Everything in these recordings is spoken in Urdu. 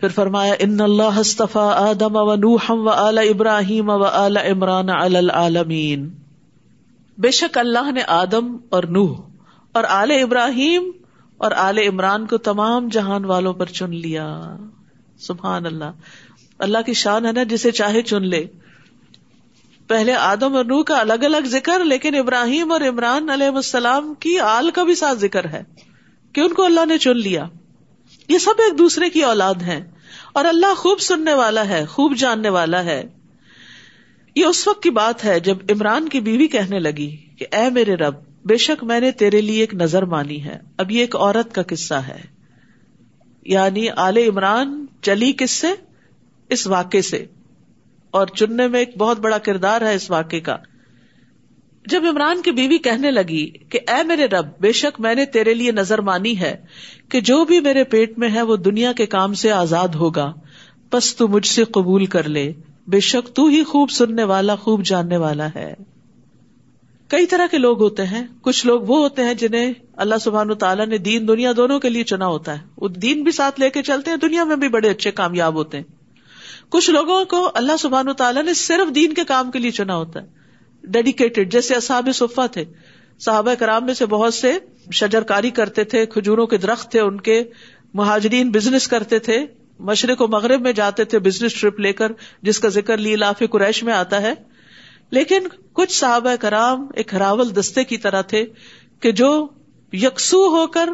پھر فرمایا، ان اللہ آدم و نوحم و اعلی ابراہیم و اعلی عمران العالمین. بے شک اللہ نے آدم اور نوح اور آل ابراہیم اور آل عمران کو تمام جہان والوں پر چن لیا۔ سبحان اللہ۔ اللہ کی شان ہے نا جسے چاہے چن لے۔ پہلے آدم اور نوح کا الگ الگ ذکر، لیکن ابراہیم اور عمران علیہ السلام کی آل کا بھی ساتھ ذکر ہے کہ ان کو اللہ نے چن لیا۔ یہ سب ایک دوسرے کی اولاد ہیں۔ اور اللہ خوب سننے والا ہے، خوب جاننے والا ہے۔ یہ اس وقت کی بات ہے جب عمران کی بیوی کہنے لگی کہ اے میرے رب، بے شک میں نے تیرے لیے ایک نظر مانی ہے۔ اب یہ ایک عورت کا قصہ ہے۔ یعنی آل عمران چلی کس سے؟ اس واقعے سے۔ اور چننے میں ایک بہت بڑا کردار ہے اس واقعے کا۔ جب عمران کی بیوی کہنے لگی کہ اے میرے رب، بے شک میں نے تیرے لیے نظر مانی ہے کہ جو بھی میرے پیٹ میں ہے وہ دنیا کے کام سے آزاد ہوگا بس تو مجھ سے قبول کر لے۔ بے شک تو ہی خوب سننے والا، خوب جاننے والا ہے۔ کئی طرح کے لوگ ہوتے ہیں، کچھ لوگ وہ ہوتے ہیں جنہیں اللہ سبحان تعالیٰ نے دین دنیا دونوں کے لیے چنا ہوتا ہے۔ وہ دین بھی ساتھ لے کے چلتے ہیں، دنیا میں بھی بڑے اچھے کامیاب ہوتے ہیں۔ کچھ لوگوں کو اللہ سبحان تعالیٰ نے صرف دین کے کام کے لیے چنا ہوتا ہے۔ ڈیڈیکیٹڈ، جیسے اصحاب صفا تھے۔ صحابہ کرام میں سے بہت سے شجر کاری کرتے تھے، کھجوروں کے درخت تھے ان کے، مہاجرین بزنس کرتے تھے۔ مشرق و مغرب میں جاتے تھے بزنس ٹرپ لے کر، جس کا ذکر لی لاف قریش میں آتا ہے۔ لیکن کچھ صحابہ کرام ایک ہراول دستے کی طرح تھے کہ جو یکسو ہو کر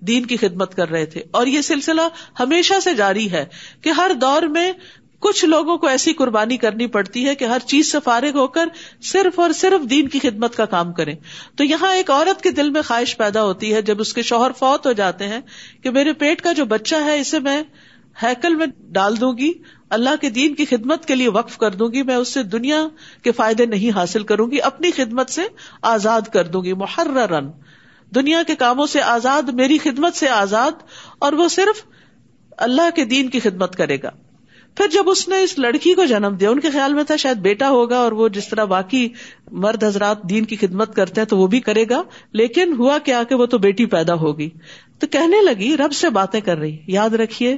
دین کی خدمت کر رہے تھے۔ اور یہ سلسلہ ہمیشہ سے جاری ہے کہ ہر دور میں کچھ لوگوں کو ایسی قربانی کرنی پڑتی ہے کہ ہر چیز سے فارغ ہو کر صرف اور صرف دین کی خدمت کا کام کریں۔ تو یہاں ایک عورت کے دل میں خواہش پیدا ہوتی ہے جب اس کے شوہر فوت ہو جاتے ہیں کہ میرے پیٹ کا جو بچہ ہے اسے میں ہیکل میں ڈال دوں گی، اللہ کے دین کی خدمت کے لیے وقف کر دوں گی، میں اس سے دنیا کے فائدے نہیں حاصل کروں گی، اپنی خدمت سے آزاد کر دوں گی محرر دنیا کے کاموں سے آزاد، میری خدمت سے آزاد، اور وہ صرف اللہ کے دین کی خدمت کرے گا۔ پھر جب اس نے اس لڑکی کو جنم دیا، ان کے خیال میں تھا شاید بیٹا ہوگا اور وہ جس طرح باقی مرد حضرات دین کی خدمت کرتے ہیں تو وہ بھی کرے گا، لیکن ہوا کیا کہ وہ تو بیٹی پیدا ہوگی۔ تو کہنے لگی، رب سے باتیں کر رہی، یاد رکھیے،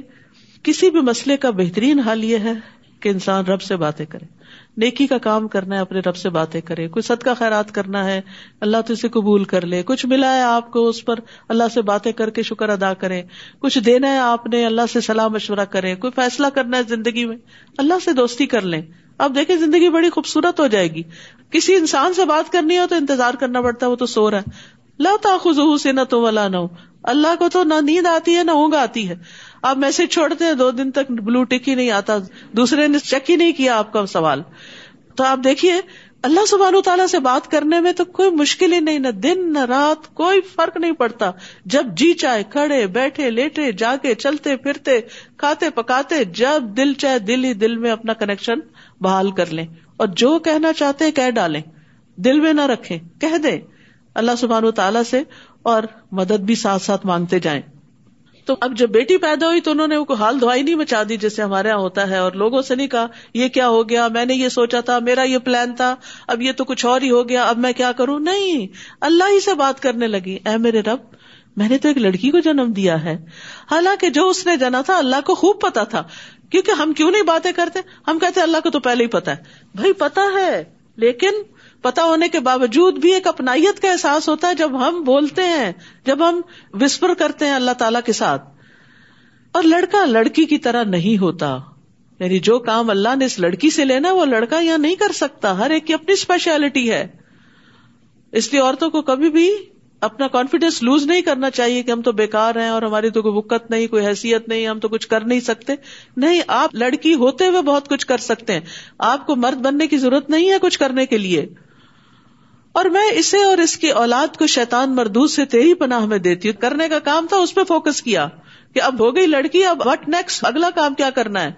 کسی بھی مسئلے کا بہترین حال یہ ہے کہ انسان رب سے باتیں کرے۔ نیکی کا کام کرنا ہے، اپنے رب سے باتیں کرے کوئی صدقہ خیرات کرنا ہے، اللہ تو اسے قبول کر لے۔ کچھ ملا ہے آپ کو اس پر، اللہ سے باتیں کر کے شکر ادا کرے کچھ دینا ہے آپ نے، اللہ سے سلاح مشورہ کرے کوئی فیصلہ کرنا ہے زندگی میں، اللہ سے دوستی کر لیں۔ اب دیکھیں زندگی بڑی خوبصورت ہو جائے گی۔ کسی انسان سے بات کرنی ہو تو انتظار کرنا پڑتا ہے، وہ تو سو رہا ہے۔ لا تاخذہ سے نہ تو ولا نہ اللہ کو تو نہ نیند آتی ہے، نہ اونگ آتی ہے۔ آپ میسج چھوڑتے ہیں دو دن تک بلو ٹک ہی نہیں آتا، دوسرے نے چیک ہی نہیں کیا آپ کا سوال۔ تو آپ دیکھیے، اللہ سبحانہ تعالیٰ سے بات کرنے میں تو کوئی مشکل ہی نہیں، نہ دن، نہ رات، کوئی فرق نہیں پڑتا۔ جب جی چاہے، کھڑے، بیٹھے، لیٹے، جاگے، چلتے، پھرتے، کھاتے، پکاتے، جب دل چاہے، دل ہی دل میں اپنا کنیکشن بحال کر لیں۔ اور جو کہنا چاہتے ہیں کہہ ڈالیں۔ دل میں نہ رکھیں، کہہ دیں۔ اللہ سبحان تعالیٰ سے اور مدد بھی ساتھ ساتھ مانگتے جائیں۔ تو اب جب بیٹی پیدا ہوئی تو انہوں نے وہ حال دعائی نہیں مچا دی جیسے ہمارے یہاں ہوتا ہے اور لوگوں سے نہیں کہا، یہ کیا ہو گیا؟ میں نے یہ سوچا تھا، میرا یہ پلان تھا، اب یہ تو کچھ اور ہی ہو گیا، اب میں کیا کروں؟ نہیں، اللہ ہی سے بات کرنے لگی، اے میرے رب، میں نے تو ایک لڑکی کو جنم دیا ہے۔ حالانکہ جو اس نے جنا تھا، اللہ کو خوب پتا تھا، کیونکہ ہم کیوں نہیں باتیں کرتے؟ ہم کہتے اللہ کو تو پہلے ہی پتا ہے۔ بھائی، پتا ہے، لیکن پتا ہونے کے باوجود بھی ایک اپنائیت کا احساس ہوتا ہے جب ہم بولتے ہیں، جب ہم وسپر کرتے ہیں اللہ تعالی کے ساتھ۔ اور لڑکا لڑکی کی طرح نہیں ہوتا۔ یعنی جو کام اللہ نے اس لڑکی سے لینا وہ لڑکا یہاں نہیں کر سکتا۔ ہر ایک کی اپنی اسپیشلٹی ہے۔ اس لیے عورتوں کو کبھی بھی اپنا کانفیڈینس لوز نہیں کرنا چاہیے کہ ہم تو بےکار ہیں اور ہماری تو کوئی وقت نہیں، کوئی حیثیت نہیں، ہم تو کچھ کر نہیں سکتے۔ نہیں، آپ لڑکی ہوتے ہوئے بہت کچھ کر سکتے ہیں۔ آپ کو مرد بننے کی ضرورت نہیں ہے کچھ کرنے کے لیے۔ اور میں اسے اور اس کی اولاد کو شیطان مردود سے تیری پناہ میں دیتی ہوں۔ کرنے کا کام تھا، اس پہ فوکس کیا کہ اب ہو گئی لڑکی، اب وٹ نیکسٹ اگلا کام کیا کرنا ہے؟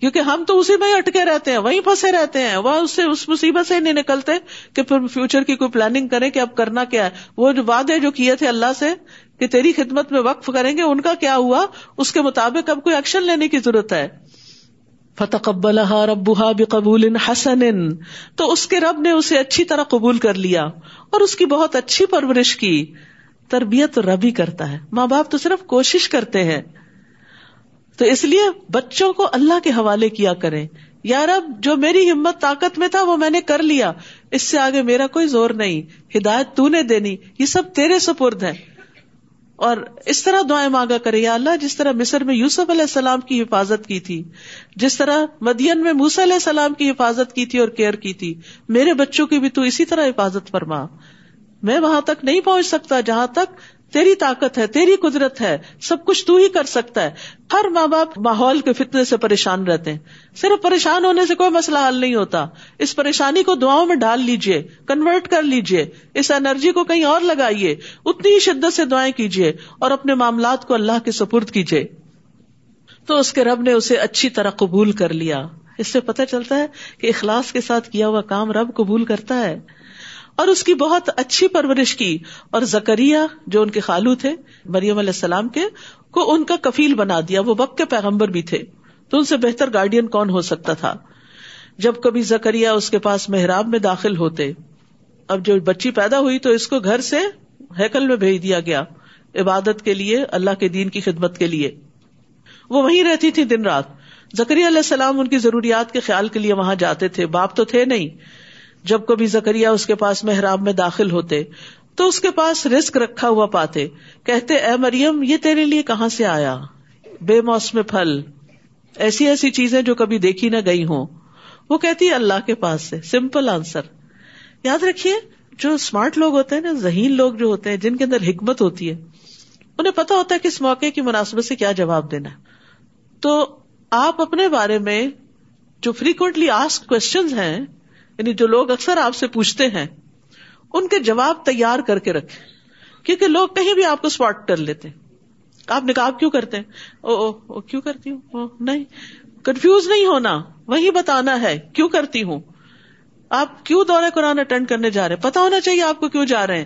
کیونکہ ہم تو اسی میں اٹکے رہتے ہیں، وہیں پھنسے رہتے ہیں۔ وہ اس سے اس مصیبت سے نہیں نکلتے کہ پھر فیوچر کی کوئی پلاننگ کریں کہ اب کرنا کیا ہے۔ وہ جو وعدے جو کیے تھے اللہ سے کہ تیری خدمت میں وقف کریں گے، ان کا کیا ہوا؟ اس کے مطابق اب کوئی ایکشن لینے کی ضرورت ہے۔ فتقبل ربها بقبول حسن، تو اس کے رب نے اسے اچھی طرح قبول کر لیا اور اس کی بہت اچھی پرورش کی۔ تربیت رب ہی کرتا ہے، ماں باپ تو صرف کوشش کرتے ہیں۔ تو اس لیے بچوں کو اللہ کے حوالے کیا کریں۔ یار اب جو میری ہمت، طاقت میں تھا، وہ میں نے کر لیا۔ اس سے آگے میرا کوئی زور نہیں، ہدایت تو نے دینی، یہ سب تیرے سپرد ہے اور اس طرح دعائیں مانگا کرے یا اللہ، جس طرح مصر میں یوسف علیہ السلام کی حفاظت کی تھی، جس طرح مدین میں موسی علیہ السلام کی حفاظت کی تھی اور کیئر کی تھی، میرے بچوں کی بھی تو اسی طرح حفاظت فرما۔ میں وہاں تک نہیں پہنچ سکتا، جہاں تک تیری طاقت ہے، تیری قدرت ہے، سب کچھ تو ہی کر سکتا ہے۔ ہر ماں باپ ماحول کے فتنے سے پریشان رہتے ہیں۔ صرف پریشان ہونے سے کوئی مسئلہ حل نہیں ہوتا۔ اس پریشانی کو دعاؤں میں ڈال لیجیے کنورٹ کر لیجیے اس انرجی کو کہیں اور لگائیے۔ اتنی ہی شدت سے دعائیں کیجیے اور اپنے معاملات کو اللہ کے سپرد کیجیے تو اس کے رب نے اسے اچھی طرح قبول کر لیا۔ اس سے پتہ چلتا ہے کہ اخلاص کے ساتھ کیا ہوا کام رب قبول کرتا ہے۔ اور اس کی بہت اچھی پرورش کی اور زکریہ جو ان کے خالو تھے، مریم علیہ السلام کے، کو ان کا کفیل بنا دیا۔ وہ وقت کے پیغمبر بھی تھے۔ تو ان سے بہتر گارڈین کون ہو سکتا تھا؟ جب کبھی زکریہ اس کے پاس محراب میں داخل ہوتے۔ اب جو بچی پیدا ہوئی تو اس کو گھر سے ہیکل میں بھیج دیا گیا۔ عبادت کے لیے، اللہ کے دین کی خدمت کے لیے۔ وہ وہیں رہتی تھی دن رات۔ زکری علیہ السلام ان کی ضروریات کے خیال کے لیے وہاں جاتے تھے۔ باپ تو تھے نہیں۔ جب کبھی زکریا اس کے پاس محراب میں داخل ہوتے تو اس کے پاس رسک رکھا ہوا پاتے، کہتے، اے مریم، یہ تیرے لیے کہاں سے آیا؟ بے موسم پھل۔ ایسی ایسی چیزیں جو کبھی دیکھی نہ گئی ہوں۔ وہ کہتی اللہ کے پاس سے۔ سمپل آنسر یاد رکھیے، جو اسمارٹ لوگ ہوتے ہیں نا، ذہین لوگ جو ہوتے ہیں، جن کے اندر حکمت ہوتی ہے، انہیں پتا ہوتا ہے کہ اس موقع کی مناسبت سے کیا جواب دینا تو آپ اپنے بارے میں جو فریکوینٹلی آسک کوشچنز ہیں یعنی جو لوگ اکثر آپ سے پوچھتے ہیں ان کے جواب تیار کر کے رکھے کیونکہ لوگ کہیں بھی آپ کو اسپاٹ کر لیتے آپ نکاب کیوں کرتے ہیں؟ او او, او کیوں کرتی ہوں؟ او, نہیں۔ کنفیوز نہیں ہونا۔ وہی بتانا ہے کیوں کرتی ہوں؟ آپ کیوں دورہ قرآن اٹینڈ کرنے جا رہے ہیں؟ پتا ہونا چاہیے آپ کو کیوں جا رہے ہیں۔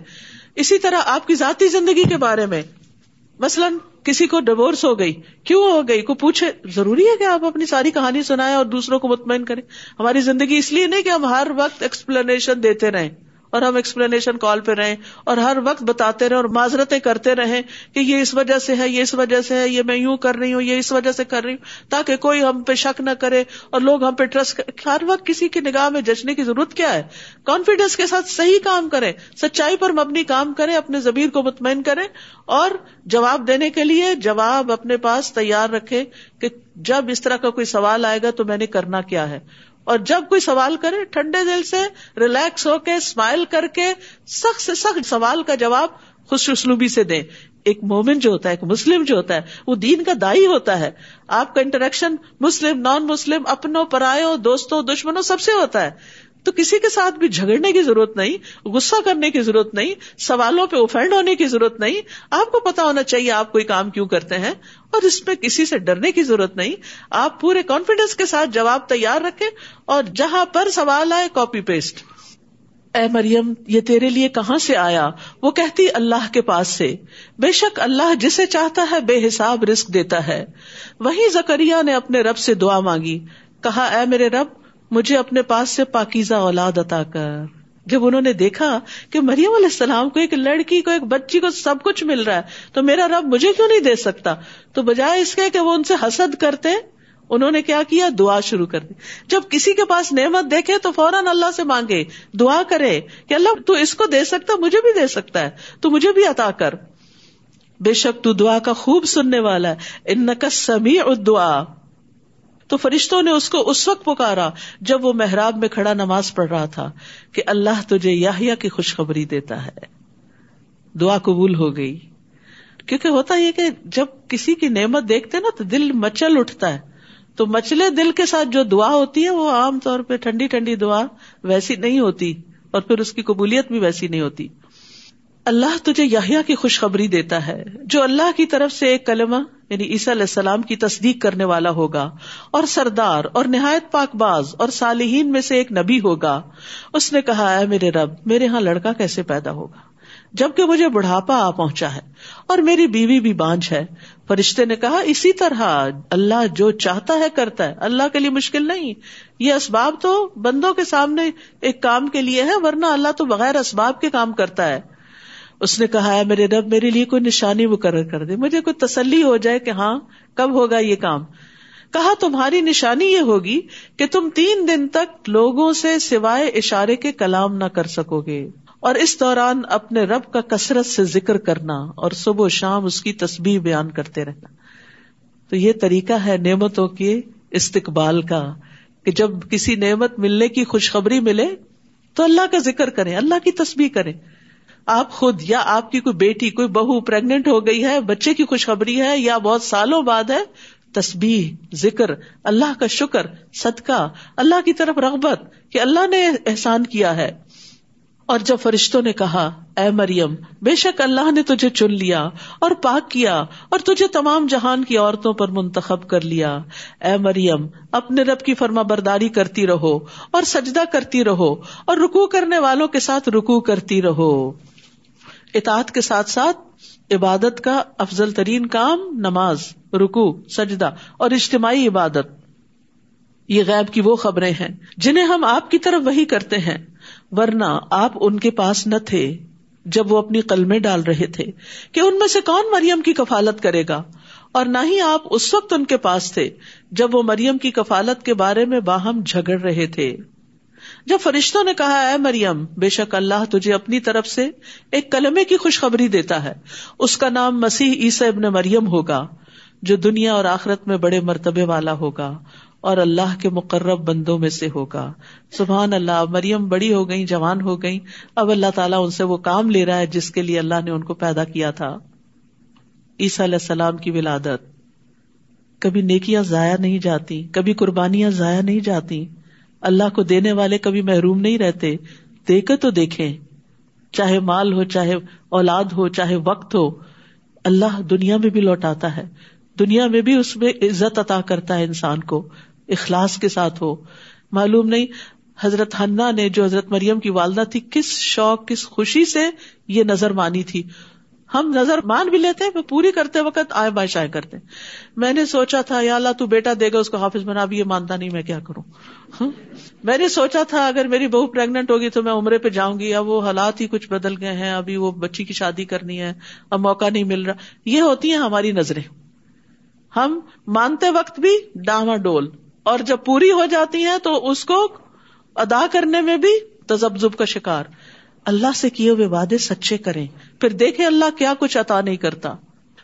اسی طرح آپ کی ذاتی زندگی کے بارے میں مثلاً کسی کو ڈیوس ہو گئی، کیوں ہو گئی؟ کو پوچھے، ضروری ہے کہ آپ اپنی ساری کہانی سنائیں اور دوسروں کو مطمئن کریں؟ ہماری زندگی اس لیے نہیں کہ ہم ہر وقت ایکسپلینیشن دیتے رہیں۔ اور ہم ایکسپلینیشن کال پہ رہیں اور ہر وقت بتاتے رہے اور معذرتیں کرتے رہیں کہ یہ اس وجہ سے ہے، یہ اس وجہ سے ہے، یہ میں یوں کر رہی ہوں، یہ اس وجہ سے کر رہی ہوں، تاکہ کوئی ہم پہ شک نہ کرے اور لوگ ہم پہ ٹرسٹ ہر وقت کسی کی نگاہ میں جچنے کی ضرورت کیا ہے؟ کانفیڈینس کے ساتھ صحیح کام کریں، سچائی پر مبنی کام کریں، اپنے زبیر کو مطمئن کریں اور جواب دینے کے لیے جواب اپنے پاس تیار رکھے کہ جب اس طرح کا کوئی سوال آئے گا تو میں نے کرنا کیا ہے۔ اور جب کوئی سوال کرے، ٹھنڈے دل سے ریلیکس ہو کے اسمائل کر کے، سخت سے سخت سوال کا جواب خوش اسلوبی سے دیں۔ ایک مومن جو ہوتا ہے، ایک مسلم جو ہوتا ہے، وہ دین کا دائی ہوتا ہے۔ آپ کا انٹریکشن مسلم نان مسلم اپنوں پرایوں دوستوں، دشمنوں، سب سے ہوتا ہے۔ تو کسی کے ساتھ بھی جھگڑنے کی ضرورت نہیں، غصہ کرنے کی ضرورت نہیں، سوالوں پہ اوفینڈ ہونے کی ضرورت نہیں، آپ کو پتا ہونا چاہیے آپ کوئی کام کیوں کرتے ہیں، اور اس میں کسی سے ڈرنے کی ضرورت نہیں، آپ پورے کانفیڈینس کے ساتھ جواب تیار رکھے اور جہاں پر سوال آئے کاپی پیسٹ اے مریم، یہ تیرے لیے کہاں سے آیا؟ وہ کہتی، اللہ کے پاس سے۔ بے شک اللہ جسے چاہتا ہے بے حساب رسک دیتا ہے۔ وہی زکریا نے اپنے رب سے دعا مانگی۔ کہا، اے میرے رب مجھے اپنے پاس سے پاکیزہ اولاد عطا کر۔ جب انہوں نے دیکھا کہ مریم علیہ السلام کو ایک لڑکی کو، ایک بچی کو سب کچھ مل رہا ہے، تو میرا رب مجھے کیوں نہیں دے سکتا؟ تو بجائے اس کے کہ وہ ان سے حسد کرتے، انہوں نے کیا کیا؟ دعا شروع کر دی۔ جب کسی کے پاس نعمت دیکھے تو فوراً اللہ سے مانگے، دعا کرے کہ اللہ، تو اس کو دے سکتا، مجھے بھی دے سکتا ہے، تو مجھے بھی عطا کر۔ بے شک تو دعا کا خوب سننے والا ہے۔ ان کا سمی دعا تو فرشتوں نے اس کو اس وقت پکارا جب وہ محراب میں کھڑا نماز پڑھ رہا تھا کہ اللہ تجھے یا کی خوشخبری دیتا ہے۔ دعا قبول ہو گئی۔ کیونکہ ہوتا یہ کہ جب کسی کی نعمت دیکھتے نا تو دل مچل اٹھتا ہے۔ تو مچلے دل کے ساتھ جو دعا ہوتی ہے وہ عام طور پہ ٹھنڈی ٹھنڈی دعا ویسی نہیں ہوتی اور پھر اس کی قبولیت بھی ویسی نہیں ہوتی۔ اللہ تجھے یاہیا کی خوشخبری دیتا ہے۔ جو اللہ کی طرف سے ایک کلمہ یعنی عیسیٰ علیہ السلام کی تصدیق کرنے والا ہوگا اور سردار اور نہایت پاک باز اور صالحین میں سے ایک نبی ہوگا۔ اس نے کہا ہے میرے رب، میرے یہاں لڑکا کیسے پیدا ہوگا؟ جبکہ مجھے بڑھاپا آ پہنچا ہے اور میری بیوی بھی بانج ہے۔ فرشتے نے کہا، اسی طرح اللہ جو چاہتا ہے کرتا ہے۔ اللہ کے لیے مشکل نہیں۔ یہ اسباب تو بندوں کے سامنے ایک کام کے لیے ہے ورنہ اللہ تو بغیر اسباب کے کام کرتا ہے۔ اس نے کہا ہے میرے رب، میرے لیے کوئی نشانی مقرر کر دے، مجھے کوئی تسلی ہو جائے کہ ہاں کب ہوگا یہ کام؟ کہا، تمہاری نشانی یہ ہوگی کہ تم تین دن تک لوگوں سے سوائے اشارے کے کلام نہ کر سکو گے اور اس دوران اپنے رب کا کثرت سے ذکر کرنا اور صبح و شام اس کی تصبیح بیان کرتے رہنا. تو یہ طریقہ ہے نعمتوں کے استقبال کا، کہ جب کسی نعمت ملنے کی خوشخبری ملے تو اللہ کا ذکر کریں، اللہ کی تصبیح کریں۔ آپ خود یا آپ کی کوئی بیٹی، کوئی بہو پریگنٹ ہو گئی ہے، بچے کی خوشخبری ہے یا بہت سالوں بعد ہے، تسبیح، ذکر، اللہ کا شکر، صدقہ، اللہ کی طرف رغبت کہ اللہ نے احسان کیا ہے۔ اور جب فرشتوں نے کہا، اے مریم، بے شک اللہ نے تجھے چن لیا اور پاک کیا اور تجھے تمام جہان کی عورتوں پر منتخب کر لیا۔ اے مریم، اپنے رب کی فرما برداری کرتی رہو اور سجدہ کرتی رہو اور رکو کرنے والوں کے ساتھ رکو کرتی رہو۔ اطاعت کے ساتھ ساتھ عبادت کا افضل ترین کام نماز رکو سجدہ اور اجتماعی عبادت۔ یہ غیب کی وہ خبریں ہیں جنہیں ہم آپ کی طرف وہی کرتے ہیں، ورنہ آپ ان کے پاس نہ تھے جب وہ اپنی قلمیں ڈال رہے تھے کہ ان میں سے کون مریم کی کفالت کرے گا۔ اور نہ ہی آپ اس وقت ان کے پاس تھے جب وہ مریم کی کفالت کے بارے میں باہم جھگڑ رہے تھے۔ جب فرشتوں نے کہا، اے مریم، بے شک اللہ تجھے اپنی طرف سے ایک کلمے کی خوشخبری دیتا ہے۔ اس کا نام مسیح عیسی ابن مریم ہوگا، جو دنیا اور آخرت میں بڑے مرتبے والا ہوگا اور اللہ کے مقرب بندوں میں سے ہوگا۔ سبحان اللہ مریم بڑی ہو گئی جوان ہو گئی اب اللہ تعالیٰ ان سے وہ کام لے رہا ہے جس کے لیے اللہ نے ان کو پیدا کیا تھا۔ عیسیٰ علیہ السلام کی ولادت۔ کبھی نیکیاں ضائع نہیں جاتی، کبھی قربانیاں ضائع نہیں جاتی۔ اللہ کو دینے والے کبھی محروم نہیں رہتے۔ دیکھے تو دیکھیں۔ چاہے مال ہو، چاہے اولاد ہو، چاہے وقت ہو، اللہ دنیا میں بھی لوٹاتا ہے۔ دنیا میں بھی اس میں عزت عطا کرتا ہے انسان کو۔ اخلاص کے ساتھ ہو۔ معلوم نہیں حضرت ہننا نے جو حضرت مریم کی والدہ تھی، کس شوق، کس خوشی سے یہ نظر مانی تھی۔ ہم نظر مان بھی لیتے ہیں پوری کرتے وقت آئے بائے شائے کرتے میں نے سوچا تھا، یا اللہ تو بیٹا دے گا اس کو حافظ بنا بھی یہ مانتا نہیں، میں کیا کروں؟ میں نے سوچا تھا، اگر میری بہو پریگنٹ ہوگی تو میں عمرے پہ جاؤں گی، یا وہ حالات ہی کچھ بدل گئے ہیں، ابھی وہ بچی کی شادی کرنی ہے، اب موقع نہیں مل رہا۔ یہ ہوتی ہیں ہماری نظریں۔ ہم مانتے وقت بھی ڈاما ڈول، اور جب پوری ہو جاتی ہیں تو اس کو ادا کرنے میں بھی تزبزب کا شکار۔ اللہ سے کیے ہوئے وعدے سچے کریں۔ پھر دیکھیں اللہ کیا کچھ عطا نہیں کرتا۔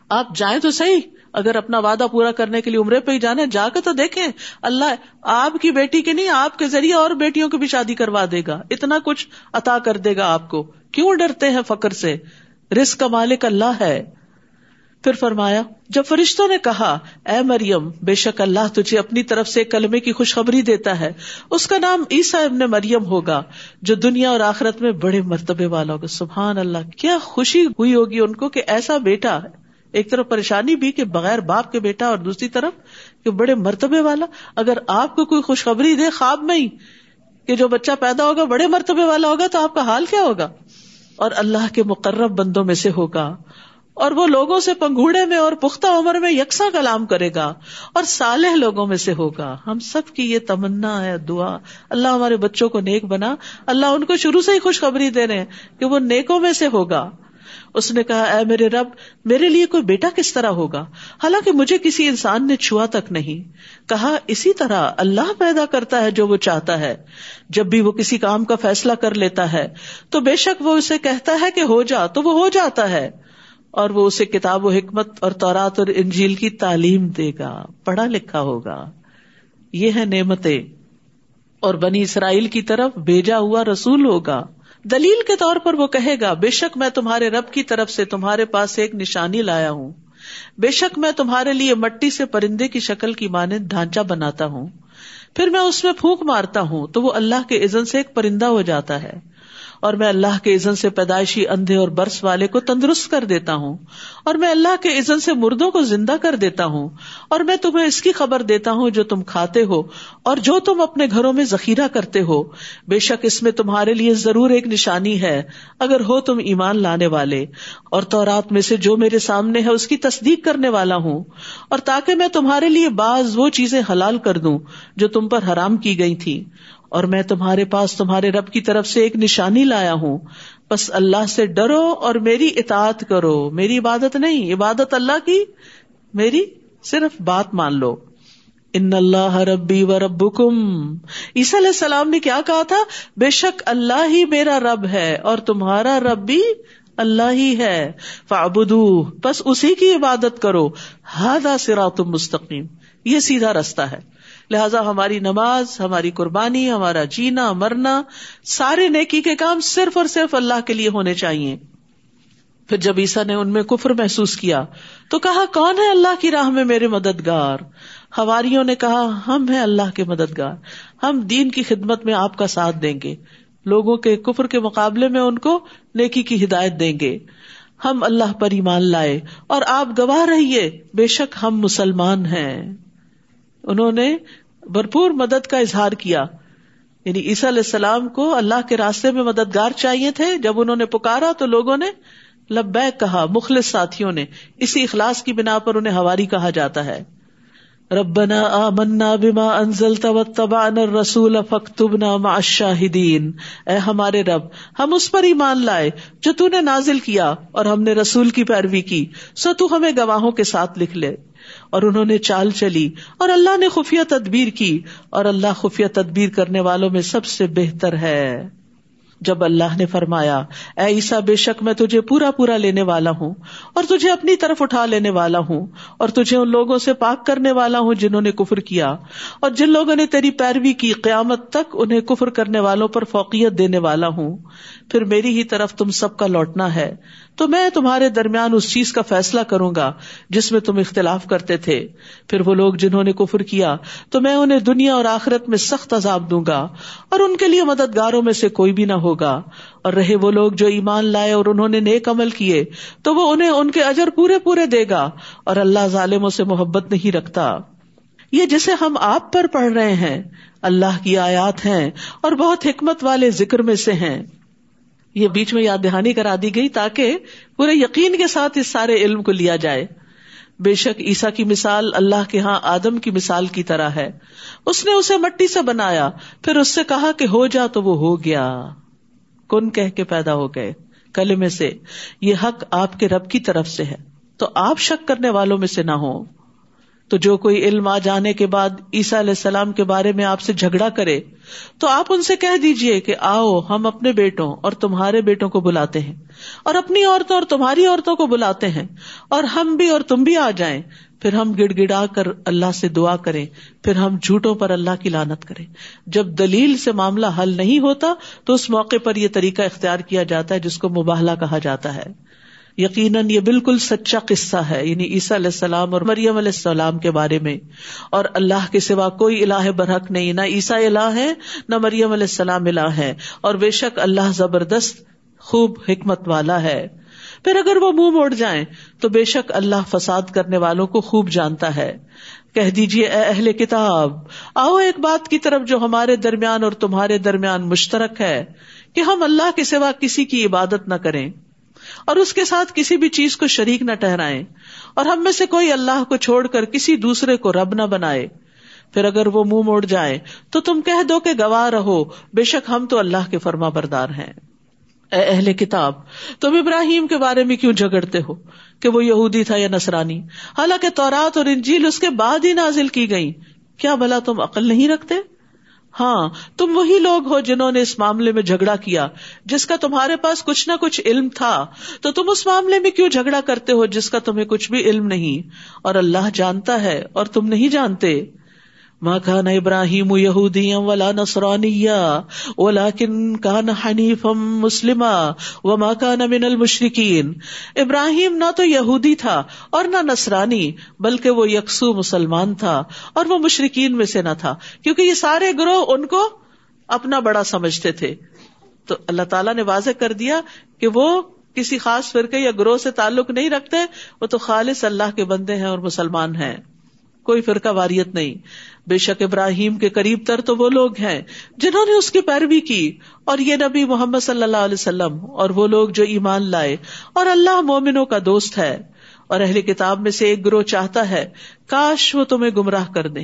آپ جائیں تو صحیح، اگر اپنا وعدہ پورا کرنے کے لیے عمرے پہ ہی جانے جا کے تو دیکھیں۔ اللہ آپ کی بیٹی کے نہیں، آپ کے ذریعے اور بیٹیوں کی بھی شادی کروا دے گا۔ اتنا کچھ عطا کر دے گا آپ کو۔ کیوں ڈرتے ہیں فخر سے؟ رسک کا مالک اللہ ہے۔ پھر فرمایا، جب فرشتوں نے کہا، اے مریم، بے شک اللہ تجھے اپنی طرف سے کلمے کی خوشخبری دیتا ہے، اس کا نام عیسا ابن مریم ہوگا، جو دنیا اور آخرت میں بڑے مرتبے والا ہوگا۔ سبحان اللہ، کیا خوشی ہوئی ہوگی ان کو کہ ایسا بیٹا، ایک طرف پریشانی بھی کہ بغیر باپ کے بیٹا اور دوسری طرف کہ بڑے مرتبے والا۔ اگر آپ کو کوئی خوشخبری دے خواب میں ہی کہ جو بچہ پیدا ہوگا، بڑے مرتبے والا ہوگا، تو آپ کا حال کیا ہوگا؟ اور اللہ کے مقرب بندوں میں سے ہوگا۔ اور وہ لوگوں سے پنگوڑے میں اور پختہ عمر میں یکساں کلام کرے گا اور صالح لوگوں میں سے ہوگا۔ ہم سب کی یہ تمنا ہے، دعا۔ اللہ ہمارے بچوں کو نیک بنا۔ اللہ ان کو شروع سے ہی خوشخبری دے رہے ہیں کہ وہ نیکوں میں سے ہوگا۔ اس نے کہا، اے میرے رب، میرے لیے کوئی بیٹا کس طرح ہوگا؟ حالانکہ مجھے کسی انسان نے چھوا تک نہیں۔ کہا، اسی طرح اللہ پیدا کرتا ہے جو وہ چاہتا ہے۔ جب بھی وہ کسی کام کا فیصلہ کر لیتا ہے، تو بے شک وہ اسے کہتا ہے کہ ہو جا، تو وہ ہو جاتا ہے۔ اور وہ اسے کتاب و حکمت اور تورات اور انجیل کی تعلیم دے گا، پڑھا لکھا ہوگا۔ یہ ہے نعمتیں۔ اور بنی اسرائیل کی طرف بھیجا ہوا رسول ہوگا۔ دلیل کے طور پر وہ کہے گا، بے شک میں تمہارے رب کی طرف سے تمہارے پاس ایک نشانی لایا ہوں۔ بے شک میں تمہارے لیے مٹی سے پرندے کی شکل کی مانند ڈھانچہ بناتا ہوں۔ پھر میں اس میں پھونک مارتا ہوں تو وہ اللہ کے عزن سے ایک پرندہ ہو جاتا ہے۔ اور میں اللہ کے عزن سے پیدائشی اندھے اور برس والے کو تندرست کر دیتا ہوں اور میں اللہ کے عزن سے مردوں کو زندہ کر دیتا ہوں اور میں تمہیں اس کی خبر دیتا ہوں جو تم کھاتے ہو اور جو تم اپنے گھروں میں ذخیرہ کرتے ہو۔ بے شک اس میں تمہارے لیے ضرور ایک نشانی ہے۔ اگر ہو تم ایمان لانے والے اور تورات میں سے جو میرے سامنے ہے اس کی تصدیق کرنے والا ہوں اور تاکہ میں تمہارے لیے بعض وہ چیزیں حلال کر دوں جو تم پر حرام کی گئی تھی اور میں تمہارے پاس تمہارے رب کی طرف سے ایک نشانی لایا ہوں۔ بس اللہ سے ڈرو اور میری اطاعت کرو۔ میری عبادت نہیں، عبادت اللہ کی۔ میری صرف بات مان لو۔ ان اللہ ربی و رب عیسی علیہ السلام نے کیا کہا تھا؟ بے شک اللہ ہی میرا رب ہے اور تمہارا رب بھی اللہ ہی ہے۔ فعبدو بس اسی کی عبادت کرو۔ ہادا سرا تم مستقیم۔ یہ سیدھا رستہ ہے۔ لہذا ہماری نماز، ہماری قربانی، ہمارا جینا، مرنا، سارے نیکی کے کام صرف اور صرف اللہ کے لیے ہونے چاہیے۔ پھر جب عیسا نے ان میں کفر محسوس کیا، تو کہا، کون ہے اللہ کی راہ میں میرے مددگار؟ ہماریوں نے کہا، ہم ہیں اللہ کے مددگار۔ ہم دین کی خدمت میں آپ کا ساتھ دیں گے۔ لوگوں کے کفر کے مقابلے میں ان کو نیکی کی ہدایت دیں گے۔ ہم اللہ پر ایمان لائے اور آپ گواہ رہیے۔ بے شک ہم مسلمان ہیں۔ انہوں نے بھرپور مدد کا اظہار کیا۔ یعنی عیسیٰ علیہ السلام کو اللہ کے راستے میں مددگار چاہیے تھے۔ جب انہوں نے پکارا تو لوگوں نے لبیک کہا، مخلص ساتھیوں نے، اسی اخلاص کی بنا پر انہیں ہواری کہا جاتا ہے۔ ربنا آمنا بما انزلت واتبعنا الرسول فاكتبنا مع الشاهدين اے ہمارے رب، ہم اس پر ایمان لائے جو تو نے نازل کیا اور ہم نے رسول کی پیروی کی، سو تو ہمیں گواہوں کے ساتھ لکھ لے۔ اور انہوں نے چال چلی اور اللہ نے خفیہ تدبیر کی، اور اللہ خفیہ تدبیر کرنے والوں میں سب سے بہتر ہے۔ جب اللہ نے فرمایا، اے عیسا بے شک میں تجھے پورا پورا لینے والا ہوں اور تجھے اپنی طرف اٹھا لینے والا ہوں اور تجھے ان لوگوں سے پاک کرنے والا ہوں جنہوں نے کفر کیا اور جن لوگوں نے تیری پیروی کی قیامت تک انہیں کفر کرنے والوں پر فوقیت دینے والا ہوں، پھر میری ہی طرف تم سب کا لوٹنا ہے، تو میں تمہارے درمیان اس چیز کا فیصلہ کروں گا جس میں تم اختلاف کرتے تھے، پھر وہ لوگ جنہوں نے کفر کیا، تو میں انہیں دنیا اور آخرت میں سخت عذاب دوں گا اور ان کے لیے مددگاروں میں سے کوئی بھی نہ ہو ہوگا اور رہے وہ لوگ جو ایمان لائے اور انہوں نے نیک عمل کیے، تو وہ انہیں ان کے اجر پورے پورے دے گا اور اللہ ظالموں سے محبت نہیں رکھتا۔ یہ جسے ہم آپ پر پڑھ رہے ہیں، اللہ کی آیات ہیں اور بہت حکمت والے ذکر میں سے ہیں۔ یہ بیچ میں یاد دہانی کرا دی گئی تاکہ پورے یقین کے ساتھ اس سارے علم کو لیا جائے۔ بے شک عیسا کی مثال اللہ کے ہاں آدم کی مثال کی طرح ہے۔ اس نے اسے مٹی سے بنایا، پھر اس سے کہا کہ ہو جا تو وہ ہو گیا۔ کن کہہ کے پیدا ہو گئے؟ کلمے سے۔ یہ حق آپ کے رب کی طرف سے ہے۔ تو آپ شک کرنے والوں میں سے نہ ہو تو جو کوئی علم آ جانے کے بعد عیسیٰ علیہ السلام کے بارے میں آپ سے جھگڑا کرے، تو آپ ان سے کہہ دیجیے کہ آؤ، ہم اپنے بیٹوں اور تمہارے بیٹوں کو بلاتے ہیں۔ اور اپنی عورتوں اور تمہاری عورتوں کو بلاتے ہیں۔ اور ہم بھی اور تم بھی آ جائیں۔ پھر ہم گڑ گڑا کر اللہ سے دعا کریں، پھر ہم جھوٹوں پر اللہ کی لانت کریں۔ جب دلیل سے معاملہ حل نہیں ہوتا تو اس موقع پر یہ طریقہ اختیار کیا جاتا ہے جس کو مباہلا کہا جاتا ہے۔ یقیناً یہ بالکل سچا قصہ ہے یعنی عیسیٰ علیہ السلام اور مریم علیہ السلام کے بارے میں۔ اور اللہ کے سوا کوئی الہ برحق نہیں، نہ عیسیٰ الہ ہے، نہ مریم علیہ السلام الہ ہے۔ اور بے شک اللہ زبردست، خوب حکمت والا ہے۔ پھر اگر وہ منہ موڑ جائیں تو بے شک اللہ فساد کرنے والوں کو خوب جانتا ہے۔ کہہ دیجیے اے اہل کتاب، آؤ ایک بات کی طرف جو ہمارے درمیان اور تمہارے درمیان مشترک ہے، کہ ہم اللہ کے سوا کسی کی عبادت نہ کریں اور اس کے ساتھ کسی بھی چیز کو شریک نہ ٹہرائے اور ہم میں سے کوئی اللہ کو چھوڑ کر کسی دوسرے کو رب نہ بنائے۔ پھر اگر وہ منہ موڑ جائے تو تم کہہ دو کہ گواہ رہو، بے شک ہم تو اللہ کے فرما بردار ہیں۔ اے اہل کتاب، تم ابراہیم کے بارے میں کیوں جھگڑتے ہو؟ کہ وہ یہودی تھا یا نسرانی حالانکہ تورات اور انجیل اس کے بعد ہی نازل کی گئی کیا بلا تم عقل نہیں رکھتے؟ ہاں تم وہی لوگ ہو جنہوں نے اس معاملے میں جھگڑا کیا، جس کا تمہارے پاس کچھ نہ کچھ علم تھا۔ تو تم اس معاملے میں کیوں جھگڑا کرتے ہو جس کا تمہیں کچھ بھی علم نہیں؟ اور اللہ جانتا ہے اور تم نہیں جانتے۔ ماں کان ابراہیم یہودی ولا نسرانی ولاکن کان حنیف مسلم و ماں کان من المشرقین ابراہیم نہ تو یہودی تھا اور نہ نسرانی بلکہ وہ یکسو مسلمان تھا اور وہ مشرقین میں سے نہ تھا، کیونکہ یہ سارے گروہ ان کو اپنا بڑا سمجھتے تھے۔ تو اللہ تعالیٰ نے واضح کر دیا کہ وہ کسی خاص فرقے یا گروہ سے تعلق نہیں رکھتے، وہ تو خالص اللہ کے بندے ہیں اور مسلمان ہیں۔ کوئی فرقہ واریت نہیں۔ بے شک ابراہیم کے قریب تر تو وہ لوگ ہیں جنہوں نے اس کی پیروی کی۔ اور یہ نبی محمد صلی اللہ علیہ وسلم اور وہ لوگ جو ایمان لائے۔ اور اللہ مومنوں کا دوست ہے۔ اور اہل کتاب میں سے ایک گروہ چاہتا ہے، کاش وہ تمہیں گمراہ کر دے۔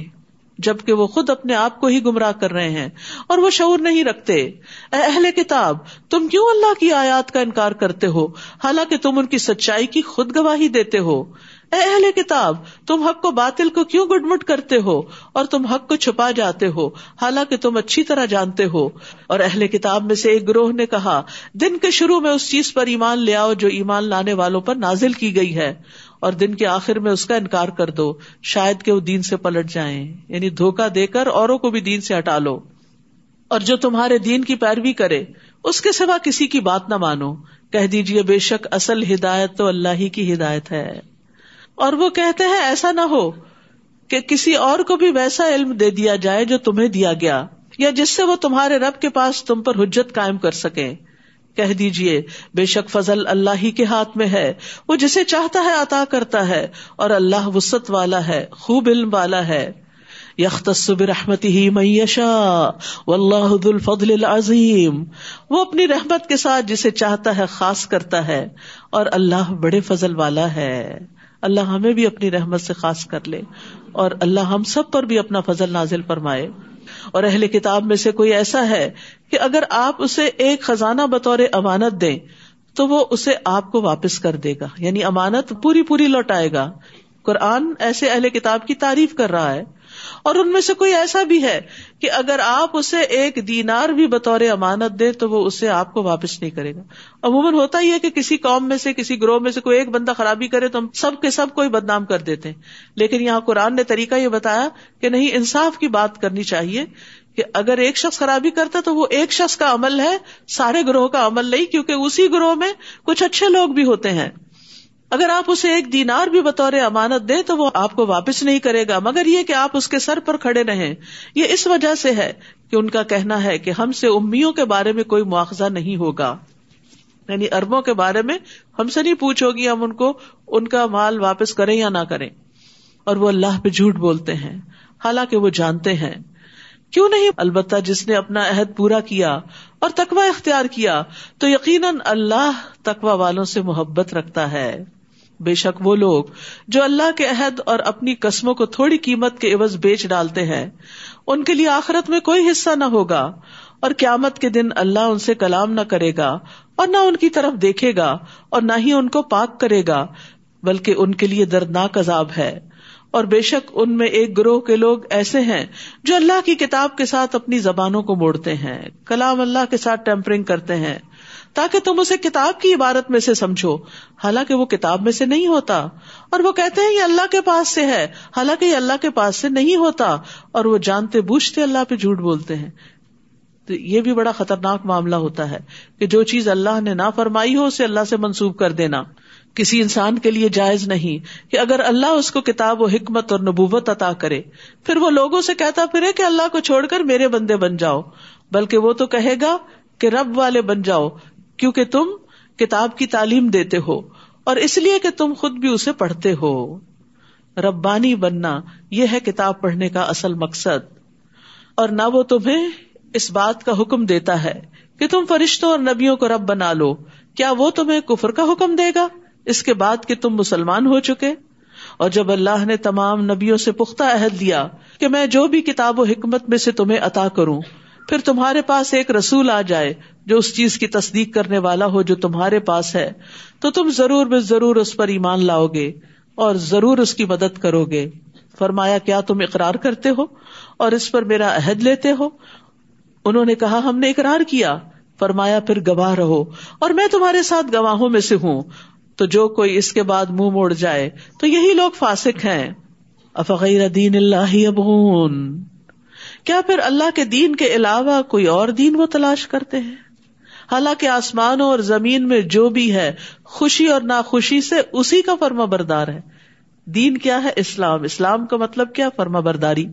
جبکہ وہ خود اپنے آپ کو ہی گمراہ کر رہے ہیں۔ اور وہ شعور نہیں رکھتے۔ اے اہل کتاب، تم کیوں اللہ کی آیات کا انکار کرتے ہو؟ حالانکہ تم ان کی سچائی کی خود گواہی دیتے ہو۔ اے اہل کتاب، تم حق کو باطل کو کیوں گڈ مٹ کرتے ہو؟ اور تم حق کو چھپا جاتے ہو، حالانکہ تم اچھی طرح جانتے ہو۔ اور اہل کتاب میں سے ایک گروہ نے کہا، دن کے شروع میں اس چیز پر ایمان لے آؤ جو ایمان لانے والوں پر نازل کی گئی ہے۔ اور دن کے آخر میں اس کا انکار کر دو، شاید کہ وہ دین سے پلٹ جائیں۔ یعنی دھوکا دے کر اوروں کو بھی دین سے ہٹا لو۔ اور جو تمہارے دین کی پیروی کرے، اس کے سوا کسی کی بات نہ مانو۔ کہہ دیجیے بے شک اصل ہدایت تو اللہ ہی کی ہدایت ہے۔ اور وہ کہتے ہیں، ایسا نہ ہو کہ کسی اور کو بھی ویسا علم دے دیا جائے جو تمہیں دیا گیا، یا جس سے وہ تمہارے رب کے پاس تم پر حجت قائم کر سکے کہہ دیجیے بے شک فضل اللہ ہی کے ہاتھ میں ہے۔ وہ جسے چاہتا ہے عطا کرتا ہے، اور اللہ وسط والا ہے، خوب علم والا ہے۔ یختص برحمتی ہی میشا واللہ ذو الفضل العظیم۔ وہ اپنی رحمت کے ساتھ جسے چاہتا ہے خاص کرتا ہے، اور اللہ بڑے فضل والا ہے۔ اللہ ہمیں بھی اپنی رحمت سے خاص کر لے اور اللہ ہم سب پر بھی اپنا فضل نازل فرمائے۔ اور اہل کتاب میں سے کوئی ایسا ہے کہ اگر آپ اسے ایک خزانہ بطور امانت دیں تو وہ اسے آپ کو واپس کر دے گا۔ یعنی امانت پوری پوری لوٹائے گا۔ قرآن ایسے اہل کتاب کی تعریف کر رہا ہے اور ان میں سے کوئی ایسا بھی ہے کہ اگر آپ اسے ایک دینار بھی بطور امانت دیں تو وہ اسے آپ کو واپس نہیں کرے گا۔ عموماً ہوتا ہی ہے کہ کسی قوم میں سے، کسی گروہ میں سے کوئی ایک بندہ خرابی کرے تو ہم سب کے سب کوئی بدنام کر دیتے ہیں۔ لیکن یہاں قرآن نے طریقہ یہ بتایا کہ نہیں، انصاف کی بات کرنی چاہیے کہ اگر ایک شخص خرابی کرتا تو وہ ایک شخص کا عمل ہے، سارے گروہ کا عمل نہیں، کیونکہ اسی گروہ میں کچھ اچھے لوگ بھی ہوتے ہیں۔ اگر آپ اسے ایک دینار بھی بطور امانت دیں تو وہ آپ کو واپس نہیں کرے گا، مگر یہ کہ آپ اس کے سر پر کھڑے رہیں، یہ اس وجہ سے ہے کہ ان کا کہنا ہے کہ ہم سے امیوں کے بارے میں کوئی مواخذہ نہیں ہوگا۔ یعنی اربوں کے بارے میں ہم سے نہیں پوچھ ہوگی ہم ان کو ان کا مال واپس کریں یا نہ کریں۔ اور وہ اللہ پہ جھوٹ بولتے ہیں۔ حالانکہ وہ جانتے ہیں۔ کیوں نہیں؟ البتہ جس نے اپنا عہد پورا کیا اور تقوا اختیار کیا، تو یقیناً اللہ تقوا والوں سے محبت رکھتا ہے۔ بے شک وہ لوگ جو اللہ کے عہد اور اپنی قسموں کو تھوڑی قیمت کے عوض بیچ ڈالتے ہیں، ان کے لیے آخرت میں کوئی حصہ نہ ہوگا اور قیامت کے دن اللہ ان سے کلام نہ کرے گا اور نہ ان کی طرف دیکھے گا اور نہ ہی ان کو پاک کرے گا، بلکہ ان کے لیے دردناک عذاب ہے۔ اور بے شک ان میں ایک گروہ کے لوگ ایسے ہیں جو اللہ کی کتاب کے ساتھ اپنی زبانوں کو موڑتے ہیں، کلام اللہ کے ساتھ ٹیمپرنگ کرتے ہیں۔ تاکہ تم اسے کتاب کی عبارت میں سے سمجھو۔ حالانکہ وہ کتاب میں سے نہیں ہوتا۔ اور وہ کہتے ہیں، یہ اللہ کے پاس سے ہے۔ حالانکہ یہ اللہ کے پاس سے نہیں ہوتا۔ اور وہ جانتے بوجھتے اللہ پہ جھوٹ بولتے ہیں۔ تو یہ بھی بڑا خطرناک معاملہ ہوتا ہے کہ جو چیز اللہ نے نہ فرمائی ہو، اسے اللہ سے منسوب کر دینا۔ کسی انسان کے لیے جائز نہیں کہ اگر اللہ اس کو کتاب و حکمت اور نبوت عطا کرے۔ پھر وہ لوگوں سے کہتا پھرے کہ اللہ کو چھوڑ کر میرے بندے بن جاؤ۔ بلکہ وہ تو کہے گا کہ رب والے بن جاؤ۔ کیونکہ تم کتاب کی تعلیم دیتے ہو اور اس لیے کہ تم خود بھی اسے پڑھتے ہو۔ ربانی بننا یہ ہے کتاب پڑھنے کا اصل مقصد۔ اور نہ وہ تمہیں اس بات کا حکم دیتا ہے کہ تم فرشتوں اور نبیوں کو رب بنا لو۔ کیا وہ تمہیں کفر کا حکم دے گا؟ اس کے بعد کہ تم مسلمان ہو چکے۔ اور جب اللہ نے تمام نبیوں سے پختہ عہد دیا کہ میں جو بھی کتاب و حکمت میں سے تمہیں عطا کروں پھر تمہارے پاس ایک رسول آ جائے جو اس چیز کی تصدیق کرنے والا ہو جو تمہارے پاس ہے، تو تم ضرور بے ضرور اس پر ایمان لاؤ گے اور ضرور اس کی مدد کرو گے۔ فرمایا، کیا تم اقرار کرتے ہو اور اس پر میرا عہد لیتے ہو؟ انہوں نے کہا، ہم نے اقرار کیا۔ فرمایا، پھر گواہ رہو اور میں تمہارے ساتھ گواہوں میں سے ہوں۔ تو جو کوئی اس کے بعد منہ موڑ جائے، تو یہی لوگ فاسق ہیں۔ افغیر دین اللہ ابغون کیا پھر اللہ کے دین کے علاوہ کوئی اور دین وہ تلاش کرتے ہیں؟ حالانکہ آسمانوں اور زمین میں جو بھی ہے، خوشی اور ناخوشی سے اسی کا فرما بردار ہے۔ دین کیا ہے؟ اسلام۔ اسلام کا مطلب کیا؟ فرما برداری۔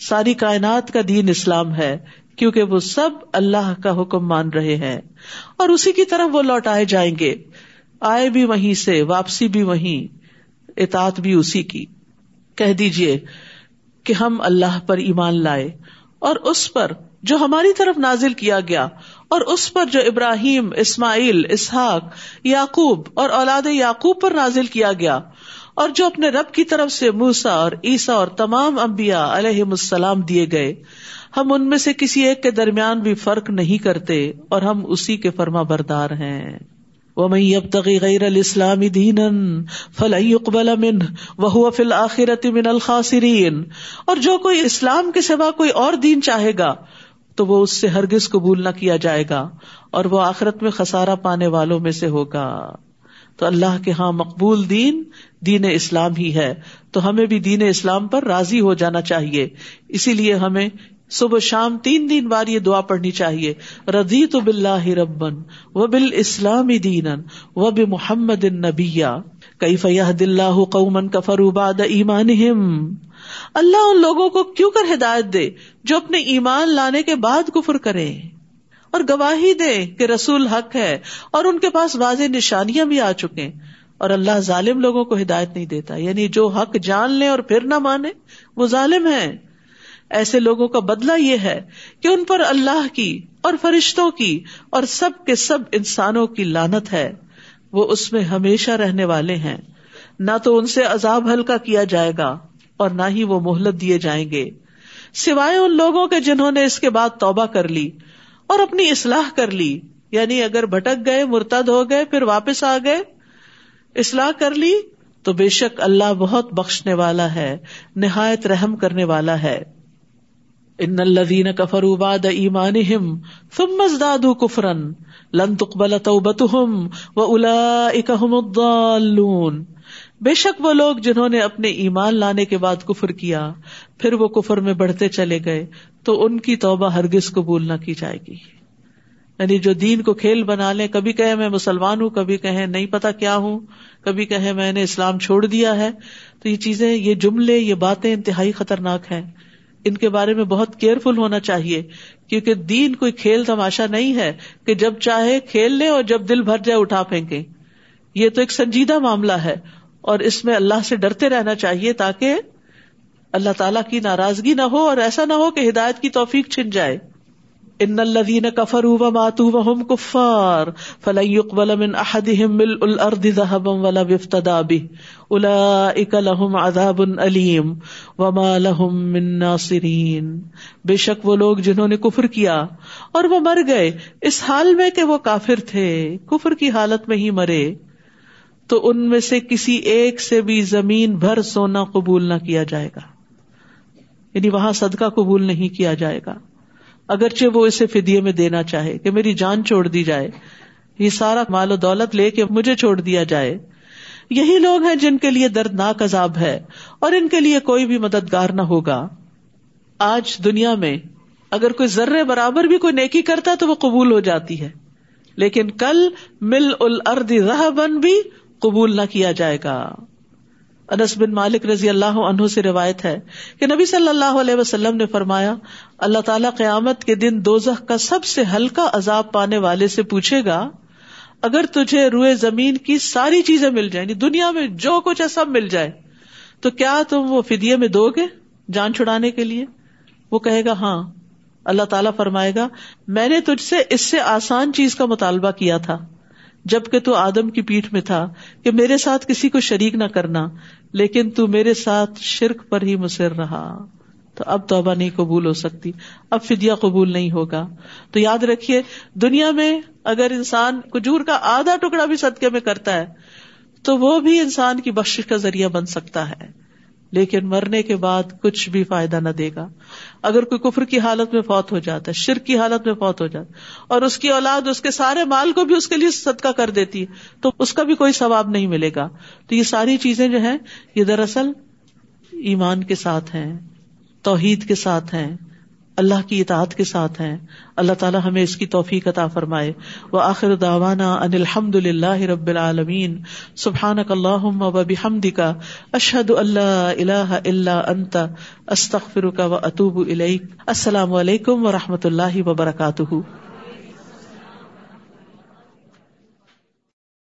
ساری کائنات کا دین اسلام ہے، کیونکہ وہ سب اللہ کا حکم مان رہے ہیں۔ اور اسی کی طرف وہ لوٹائے جائیں گے۔ آئے بھی وہیں سے، واپسی بھی وہیں، اطاعت بھی اسی کی۔ کہہ دیجیے کہ ہم اللہ پر ایمان لائے اور اس پر جو ہماری طرف نازل کیا گیا اور اس پر جو ابراہیم، اسماعیل، اسحاق، یعقوب اور اولاد یعقوب پر نازل کیا گیا اور جو اپنے رب کی طرف سے موسا اور عیسا اور تمام امبیا علیہ السلام دیے گئے، ہم ان میں سے کسی ایک کے درمیان بھی فرق نہیں کرتے اور ہم اسی کے فرما بردار ہیں۔ وہ میں اب تغی غیر الاسلام دین فلئی اقبال امن وہ فل آخرت من الخاصرین اور جو کوئی اسلام کے سوا کوئی اور دین چاہے گا، تو وہ اس سے ہرگز قبول نہ کیا جائے گا، اور وہ آخرت میں خسارا پانے والوں میں سے ہوگا۔ تو اللہ کے ہاں مقبول دین دین اسلام ہی ہے۔ تو ہمیں بھی دین اسلام پر راضی ہو جانا چاہیے۔ اسی لیے ہمیں صبح شام تین دن بار یہ دعا پڑھنی چاہیے۔ ردی تو بلّہ ربن و بال اسلام دین و ب محمد نبیا کئی فیاح دلہ قومن کفر اباد ایمان اللہ ان لوگوں کو کیوں کر ہدایت دے جو اپنے ایمان لانے کے بعد کفر کرے اور گواہی دے کہ رسول حق ہے اور ان کے پاس واضح نشانیاں بھی آ چکے۔ اور اللہ ظالم لوگوں کو ہدایت نہیں دیتا۔ یعنی جو حق جان لے اور پھر نہ مانے، وہ ظالم ہے ایسے لوگوں کا بدلہ یہ ہے کہ ان پر اللہ کی اور فرشتوں کی اور سب کے سب انسانوں کی لانت ہے۔ وہ اس میں ہمیشہ رہنے والے ہیں۔ نہ تو ان سے عذاب ہلکا کیا جائے گا اور نہ ہی وہ مہلت دیے جائیں گے۔ سوائے ان لوگوں کے جنہوں نے اس کے بعد توبہ کر لی اور اپنی اصلاح کر لی یعنی اگر بھٹک گئے، مرتد ہو گئے، پھر واپس آ گئے، اصلاح کر لی، تو بے شک اللہ بہت بخشنے والا ہے، نہایت رحم کرنے والا ہے۔ ان الذين كفروا بعد ايمانهم ثم ازدادوا كفرا لن تقبل توبتهم واولئك هم الضالون۔ بے شک وہ لوگ جنہوں نے اپنے ایمان لانے کے بعد کفر کیا، پھر وہ کفر میں بڑھتے چلے گئے، تو ان کی توبہ ہرگز قبول نہ کی جائے گی۔ یعنی جو دین کو کھیل بنا لیں، کبھی کہے میں مسلمان ہوں، کبھی کہیں نہیں پتا کیا ہوں، کبھی کہے میں نے اسلام چھوڑ دیا ہے، تو یہ چیزیں، یہ جملے، یہ باتیں انتہائی خطرناک ہیں۔ ان کے بارے میں بہت کیئرفل ہونا چاہیے، کیونکہ دین کوئی کھیل تماشا نہیں ہے کہ جب چاہے کھیل لے اور جب دل بھر جائے اٹھا پھینکے۔ یہ تو ایک سنجیدہ معاملہ ہے اور اس میں اللہ سے ڈرتے رہنا چاہیے تاکہ اللہ تعالیٰ کی ناراضگی نہ ہو اور ایسا نہ ہو کہ ہدایت کی توفیق چھن جائے۔ ان الذين كفروا وماتوا وهم كفار فلن يقبل من احدهم ملء الارض ذهبا ولا يفتدى به. اولئك لهم عذاب اليم وما لهم من ناصرين. بے شک وہ لوگ جنہوں نے کفر کیا اور وہ مر گئے. اس حال میں کہ وہ کافر تھے. کفر کی حالت میں ہی مرے. تو ان میں سے کسی ایک سے بھی زمین بھر سونا قبول نہ کیا جائے گا. یعنی وہاں صدقہ قبول نہیں کیا جائے گا. اگرچہ وہ اسے فدیے میں دینا چاہے کہ میری جان چھوڑ دی جائے، یہ سارا مال و دولت لے کے مجھے چھوڑ دیا جائے۔ یہی لوگ ہیں جن کے لیے دردناک عذاب ہے اور ان کے لیے کوئی بھی مددگار نہ ہوگا۔ آج دنیا میں اگر کوئی ذرے برابر بھی کوئی نیکی کرتا تو وہ قبول ہو جاتی ہے۔ لیکن کل مل الرد رہ بن بھی قبول نہ کیا جائے گا۔ انس بن مالک رضی اللہ عنہ سے روایت ہے کہ نبی صلی اللہ علیہ وسلم نے فرمایا، اللہ تعالیٰ قیامت کے دن دوزخ کا سب سے ہلکا عذاب پانے والے سے پوچھے گا، اگر تجھے روئے زمین کی ساری چیزیں مل جائیں یعنی دنیا میں جو کچھ ہے سب مل جائے، تو کیا تم وہ فدیے میں دو گے جان چھڑانے کے لیے؟ وہ کہے گا ہاں۔ اللہ تعالیٰ فرمائے گا، میں نے تجھ سے اس سے آسان چیز کا مطالبہ کیا تھا۔ جبکہ تو آدم کی پیٹ میں تھا کہ میرے ساتھ کسی کو شریک نہ کرنا، لیکن تو میرے ساتھ شرک پر ہی مصر رہا۔ تو اب توبہ نہیں قبول ہو سکتی، اب فدیا قبول نہیں ہوگا۔ تو یاد رکھیے، دنیا میں اگر انسان کجور کا آدھا ٹکڑا بھی صدقے میں کرتا ہے، تو وہ بھی انسان کی بخش کا ذریعہ بن سکتا ہے۔ لیکن مرنے کے بعد کچھ بھی فائدہ نہ دے گا۔ اگر کوئی کفر کی حالت میں فوت ہو جاتا ہے، شرک کی حالت میں فوت ہو جاتا اور اس کی اولاد، اس کے سارے مال کو بھی اس کے لیے صدقہ کر دیتی ہے، تو اس کا بھی کوئی ثواب نہیں ملے گا۔ تو یہ ساری چیزیں جو ہیں، یہ دراصل ایمان کے ساتھ ہیں، توحید کے ساتھ ہیں۔ اللہ کی اطاعت کے ساتھ ہیں۔ اللہ تعالیٰ ہمیں اس کی توفیق عطا فرمائے۔ وہ آخر داوانا ان الحمد للہ رب العالمین۔ سبحان اللہ و بحمد کا اشد اللہ اللہ اللہ انت۔ استخر کا و اطوب السلام علیکم و رحمۃ اللہ وبرکاتہ۔